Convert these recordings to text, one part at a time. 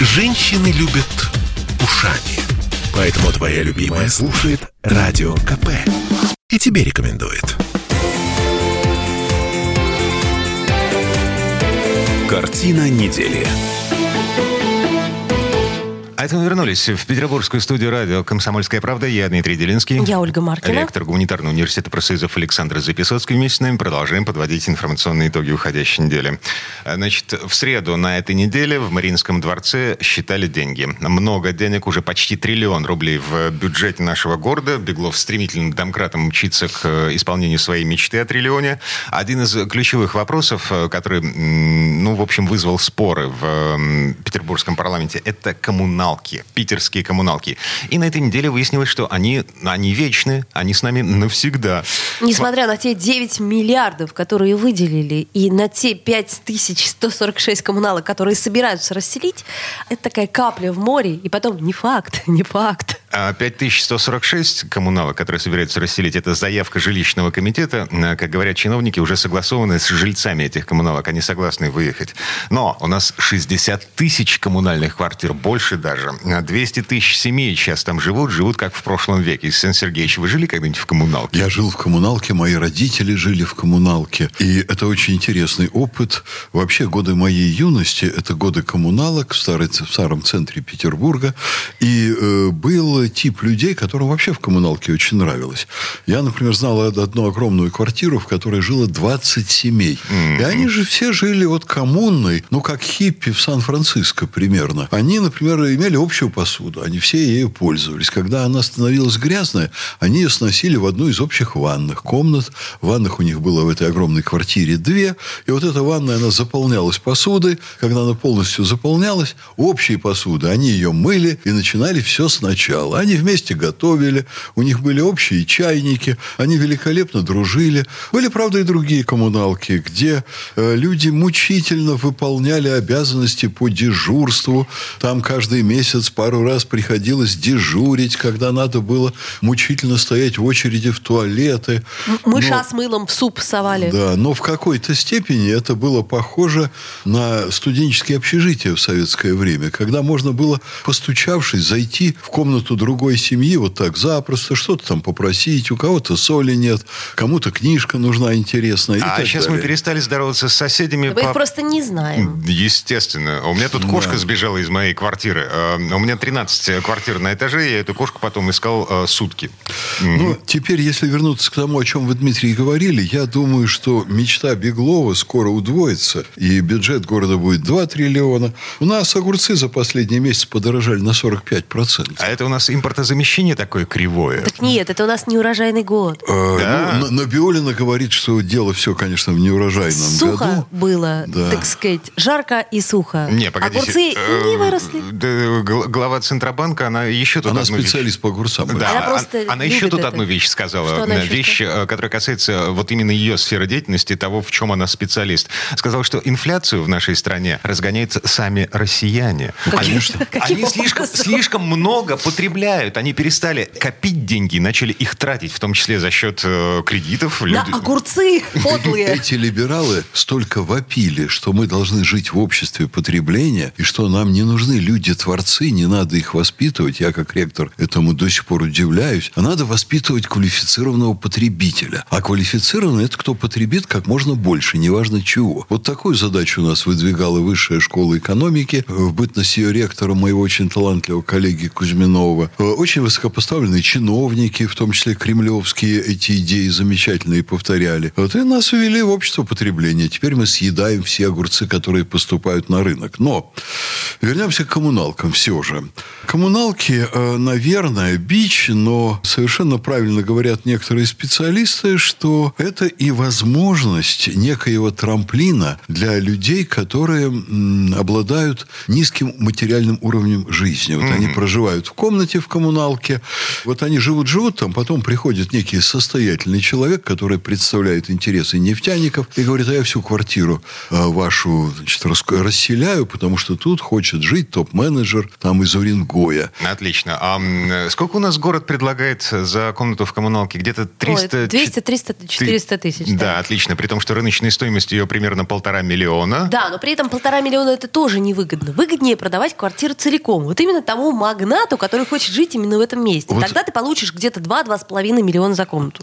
Женщины любят ушами. Поэтому твоя любимая слушает Радио КП. И тебе рекомендует. Картина недели. А это мы вернулись в петербургскую студию радио «Комсомольская правда». Я Дмитрий Делинский. Я Ольга Маркина. Ректор гуманитарного университета профсоюзов Александр Записоцкий. Вместе с нами продолжаем подводить информационные итоги уходящей недели. А, значит, в среду на этой неделе в Мариинском дворце считали деньги. Много денег, уже почти триллион рублей в бюджете нашего города. Беглов стремительным домкратом мчится к э, исполнению своей мечты о триллионе. Один из ключевых вопросов, э, который, ну, в общем, вызвал споры в петербургском парламенте, это коммунал коммуналки, питерские коммуналки. И на этой неделе выяснилось, что они, они вечны, они с нами навсегда. Несмотря на те 9 миллиардов, которые выделили, и на те 5146 коммуналок, которые собираются расселить, это такая капля в море, и потом не факт, не факт. 5146 а коммуналок, которые собираются расселить, это заявка жилищного комитета. Э, как говорят чиновники, уже согласованы с жильцами этих коммуналок. Они согласны выехать. Но у нас 60 тысяч коммунальных квартир, больше даже. 200 тысяч семей сейчас там живут, живут как в прошлом веке. Сан Сергеевич, вы жили когда-нибудь в коммуналке? Я жил в коммуналке, мои родители жили в коммуналке. И это очень интересный опыт. Вообще, годы моей юности, это годы коммуналок в, старой, в старом центре Петербурга. И э, был тип людей, которым вообще в коммуналке очень нравилось. Я, например, знал одну огромную квартиру, в которой жило 20 семей. Mm-hmm. И они же все жили вот коммунной, ну, как хиппи в Сан-Франциско примерно. Они, например, имели общую посуду. Они все ею пользовались. Когда она становилась грязная, они ее сносили в одну из общих ванных комнат. Ванных у них было в этой огромной квартире две. И вот эта ванная, она заполнялась посудой. Когда она полностью заполнялась, общей посуды, они ее мыли и начинали все сначала дело. Они вместе готовили, у них были общие чайники, они великолепно дружили. Были, правда, и другие коммуналки, где э, люди мучительно выполняли обязанности по дежурству. Там каждый месяц пару раз приходилось дежурить, когда надо было мучительно стоять в очереди в туалеты. Мыша но, с мылом в суп совали. Да, но в какой-то степени это было похоже на студенческие общежития в советское время, когда можно было, постучавшись, зайти в комнату другой семьи вот так запросто, что-то там попросить, у кого-то соли нет, кому-то книжка нужна интересная. А сейчас далее. мы перестали здороваться с соседями. Мы по... их просто не знаем. Естественно. У меня тут да. кошка сбежала из моей квартиры. А, у меня 13 квартир на этаже, я эту кошку потом искал а, сутки. Ну, теперь, если вернуться к тому, о чем вы, Дмитрий, говорили, я думаю, что мечта Беглова скоро удвоится, и бюджет города будет 2 триллиона. У нас огурцы за последний месяц подорожали на 45%. А это у нас импортозамещение такое кривое? Так нет, это у нас неурожайный год. Э, да? ну, но Биолина говорит, что дело все, конечно, в неурожайном сухо году. было, да. так сказать, жарко и сухо. Не, погодите. Огурцы э, не выросли. Да, глава Центробанка, она еще тут Она одну специалист вещь... по огурцам. Да, она, просто она еще тут это. одну вещь сказала. Что она вещь, что? Э, которая касается вот именно ее сферы деятельности, того, в чем она специалист. Сказала, что инфляцию в нашей стране разгоняют сами россияне. Конечно. Они, они слишком, слишком много потребляют. Они перестали стали копить деньги начали их тратить, в том числе за счет э, кредитов. На Люди... огурцы подлые. Эти либералы столько вопили, что мы должны жить в обществе потребления, и что нам не нужны люди-творцы, не надо их воспитывать. Я, как ректор, этому до сих пор удивляюсь. А надо воспитывать квалифицированного потребителя. А квалифицированный – это кто потребит как можно больше, неважно чего. Вот такую задачу у нас выдвигала Высшая школа экономики. В бытность ее ректора, моего очень талантливого коллеги Кузьминова. Очень высокопоставленный высокопоставленные чиновники, в том числе кремлевские, эти идеи замечательные повторяли. Вот и нас увели в общество потребления. Теперь мы съедаем все огурцы, которые поступают на рынок. Но вернемся к коммуналкам все же. Коммуналки, э, наверное, бич, но совершенно правильно говорят некоторые специалисты, что это и возможность некоего трамплина для людей, которые обладают низким материальным уровнем жизни. Вот mm-hmm. они проживают в комнате в коммуналке, вот они живут-живут там, потом приходит некий состоятельный человек, который представляет интересы нефтяников и говорит, а я всю квартиру э, вашу значит, расселяю, потому что тут хочется хочет жить, топ-менеджер там из Уренгоя. Отлично. А м, сколько у нас город предлагает за комнату в коммуналке? Где-то 300... 200, 300, 400 тысяч. Да, отлично. При том, что рыночная стоимость ее примерно полтора миллиона. Да, но при этом полтора миллиона это тоже невыгодно. Выгоднее продавать квартиру целиком. Вот именно тому магнату, который хочет жить именно в этом месте. Вот- Тогда ты получишь где-то 2-2,5 миллиона за комнату.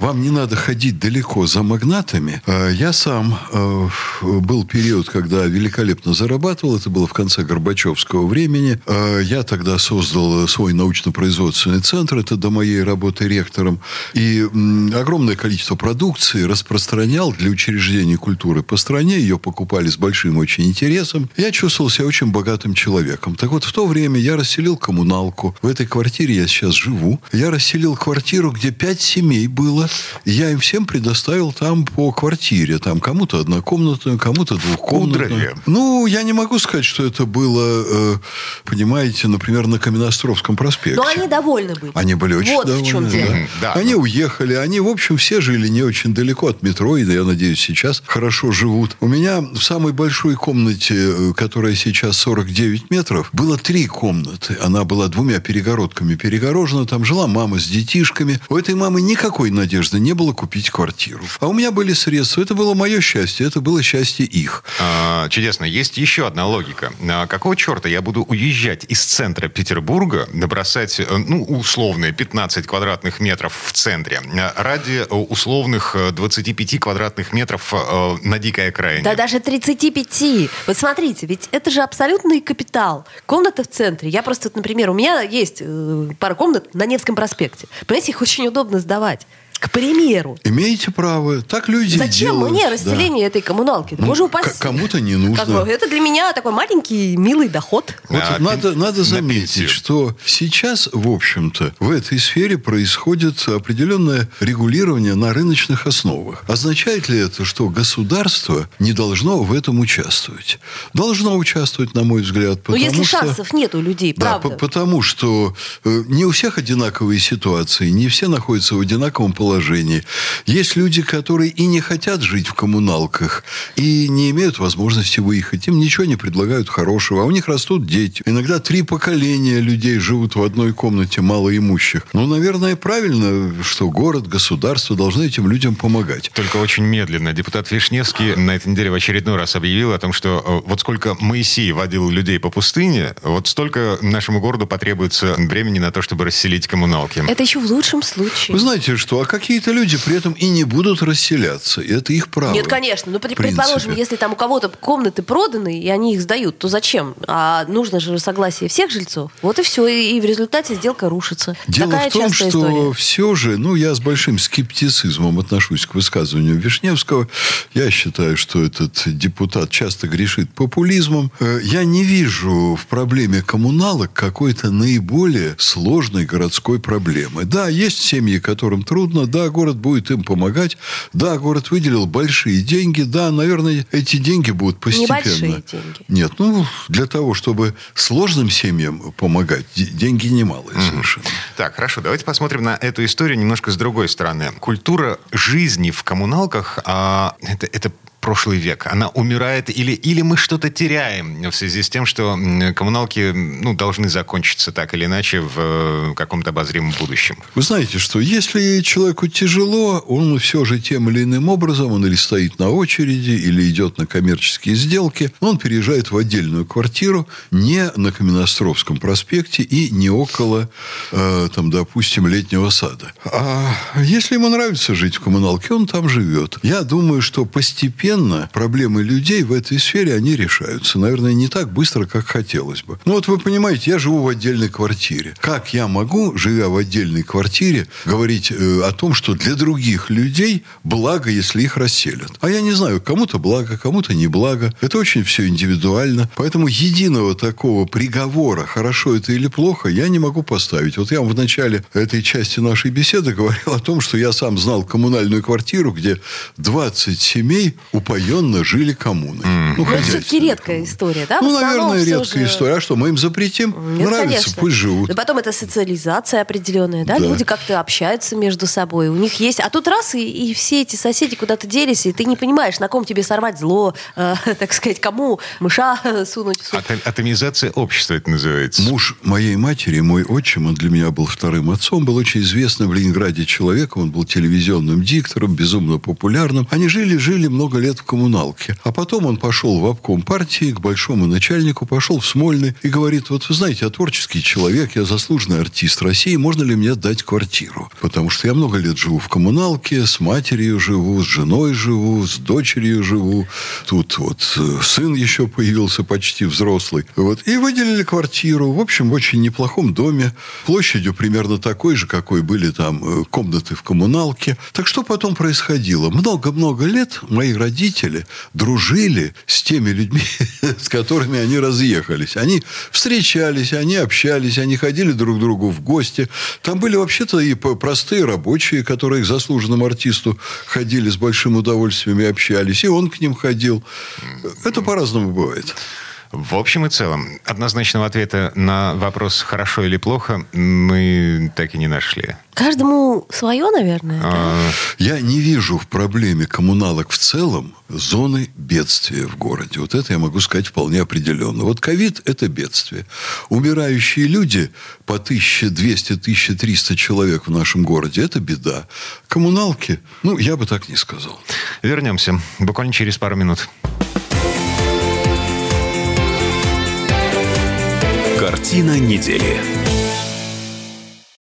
Вам не надо ходить далеко за магнатами. Э, Я сам э, был период, когда великолепно зарабатывал. Это было в конце Горбачевского времени. Э, Я тогда создал свой научно-производственный центр. Это до моей работы ректором. И огромное количество продукции распространял для учреждений культуры по стране. Ее покупали с большим очень интересом. Я чувствовал себя очень богатым человеком. Так вот, в то время я расселил коммуналку. В этой квартире я сейчас живу. Я расселил квартиру, где пять семей было. Я им всем предоставил там по квартире. Там кому-то однокомнатную, кому-то двухкомнатную. Ну, я не могу сказать, что это было, э, понимаете, например, на Каменноостровском проспекте. Но они довольны были. Они были очень вот довольны. в чем дело. да. Да. Они уехали. Они, в общем, все жили не очень далеко от метро. И, я надеюсь, сейчас хорошо живут. У меня в самой большой комнате, э, которая сейчас 49 метров, было три комнаты. Она была двумя перегородками перегорожена. Там жила мама с детишками. У этой мамы никакой надежды не было купить квартиру. А у меня были средства. Это было мое счастье. Это было счастье их. А, чудесно. Есть еще одна логика. А какого черта я буду уезжать из центра Петербурга, набросать, э, ну, условные 15 квадратных метров в центре, э, ради э, условных э, 25 квадратных метров на дикой окраине? Да даже 35. Вот смотрите, ведь это же абсолютный капитал. Комната в центре. Я просто, например, у меня есть пара комнат на Невском проспекте. Понимаете, их очень удобно сдавать. К примеру. Имеете право. Так люди и Зачем делают. мне Да. расселение этой коммуналки? Да Ну, можно к- упасть. кому-то не нужно. Как бы, это для меня такой маленький, милый доход. Вот А, надо, пен- надо на заметить, пенсию. что сейчас, в общем-то, в этой сфере происходит определенное регулирование на рыночных основах. Означает ли это, что государство не должно в этом участвовать? Должно участвовать, на мой взгляд. Но Потому Ну, если что... шансов нет у людей, Да, правда. по- потому что э, не у всех одинаковые ситуации, не все находятся в одинаковом положении. Есть люди, которые и не хотят жить в коммуналках, и не имеют возможности выехать. Им ничего не предлагают хорошего, а у них растут дети. Иногда три поколения людей живут в одной комнате малоимущих. Ну, наверное, правильно, что город, государство должны этим людям помогать. Только очень медленно. Депутат Вишневский на этой неделе в очередной раз объявил о том, что э, вот сколько Моисей водил людей по пустыне, вот столько нашему городу потребуется времени на то, чтобы расселить коммуналки. Это еще в лучшем случае. Вы знаете что? А какие-то люди при этом и не будут расселяться. И это их право. Нет, конечно. Ну, В принципе. предположим, если там у кого-то комнаты проданы, и они их сдают, то зачем? А нужно же согласие всех жильцов. Вот и все. И, в результате сделка рушится. Дело Такая в том, что история. все же, ну, я с большим скептицизмом отношусь к высказыванию Вишневского. Я считаю, что этот депутат часто грешит популизмом. Э, Я не вижу в проблеме коммуналок какой-то наиболее сложной городской проблемы. Да, есть семьи, которым трудно, да, город будет им помогать, да, город выделил большие деньги, да, наверное, эти деньги будут постепенно. Небольшие деньги. Нет, ну, для того, чтобы сложным семьям помогать, де- деньги немалые совершенно. Так, хорошо, давайте посмотрим на эту историю немножко с другой стороны. Культура жизни в коммуналках а, это, это прошлый век. Она умирает или, или мы что-то теряем в связи с тем, что коммуналки ну, должны закончиться так или иначе в э, каком-то обозримом будущем. Вы знаете, что если человеку тяжело, он все же тем или иным образом, он или стоит на очереди, или идет на коммерческие сделки, он переезжает в отдельную квартиру не на Каменноостровском проспекте и не около, э, там, допустим, летнего сада. А если ему нравится жить в коммуналке, он там живет. Я думаю, что постепенно проблемы людей в этой сфере, они решаются. Наверное, не так быстро, как хотелось бы. Ну вот вы понимаете, я живу в отдельной квартире. Как я могу, живя в отдельной квартире, говорить э, о том, что для других людей благо, если их расселят? А я не знаю, кому-то благо, кому-то не благо. Это очень все индивидуально. Поэтому единого такого приговора, хорошо это или плохо, я не могу поставить. Вот я вам в начале этой части нашей беседы говорил о том, что я сам знал коммунальную квартиру, где 20 семей упоенно жили коммуны. Ну, ну это все-таки редкая история, да? Ну, наверное, редкая же... история. А что, мы им запретим? Нет, Нравится, конечно. пусть живут. И потом это социализация определенная, да? да. Люди как-то общаются между собой. У них есть... А тут раз, и, и все эти соседи куда-то делись, и ты не понимаешь, на ком тебе сорвать зло, э, так сказать, кому мыша сунуть в суп. Атомизация общества это называется. Муж моей матери, мой отчим, он для меня был вторым отцом, был очень известным в Ленинграде человеком, он был телевизионным диктором, безумно популярным. Они жили-жили много лет в коммуналке. А потом он пошел в обком партии к большому начальнику, пошел в Смольный и говорит, вот вы знаете, я творческий человек, я заслуженный артист России, можно ли мне дать квартиру? Потому что я много лет живу в коммуналке, с матерью живу, с женой живу, с дочерью живу. Тут вот э, сын еще появился почти взрослый. Вот. И выделили квартиру. В общем, в очень неплохом доме. Площадью примерно такой же, какой были там э, комнаты в коммуналке. Так что потом происходило? Много-много лет мои родители дружили с теми людьми, с которыми они разъехались. Они встречались, они общались, они ходили друг к другу в гости. Там были вообще-то и простые рабочие, которые к заслуженному артисту ходили с большим удовольствием и общались. И он к ним ходил. Это по-разному бывает. В общем и целом, однозначного ответа на вопрос «хорошо или плохо» мы так и не нашли. Каждому свое, наверное. А... Я не вижу в проблеме коммуналок в целом зоны бедствия в городе. Вот это я могу сказать вполне определенно. Вот ковид – это бедствие. Умирающие люди по 1200-1300 человек в нашем городе – это беда. Коммуналки, ну, я бы так не сказал. Вернемся буквально через пару минут. Картина недели.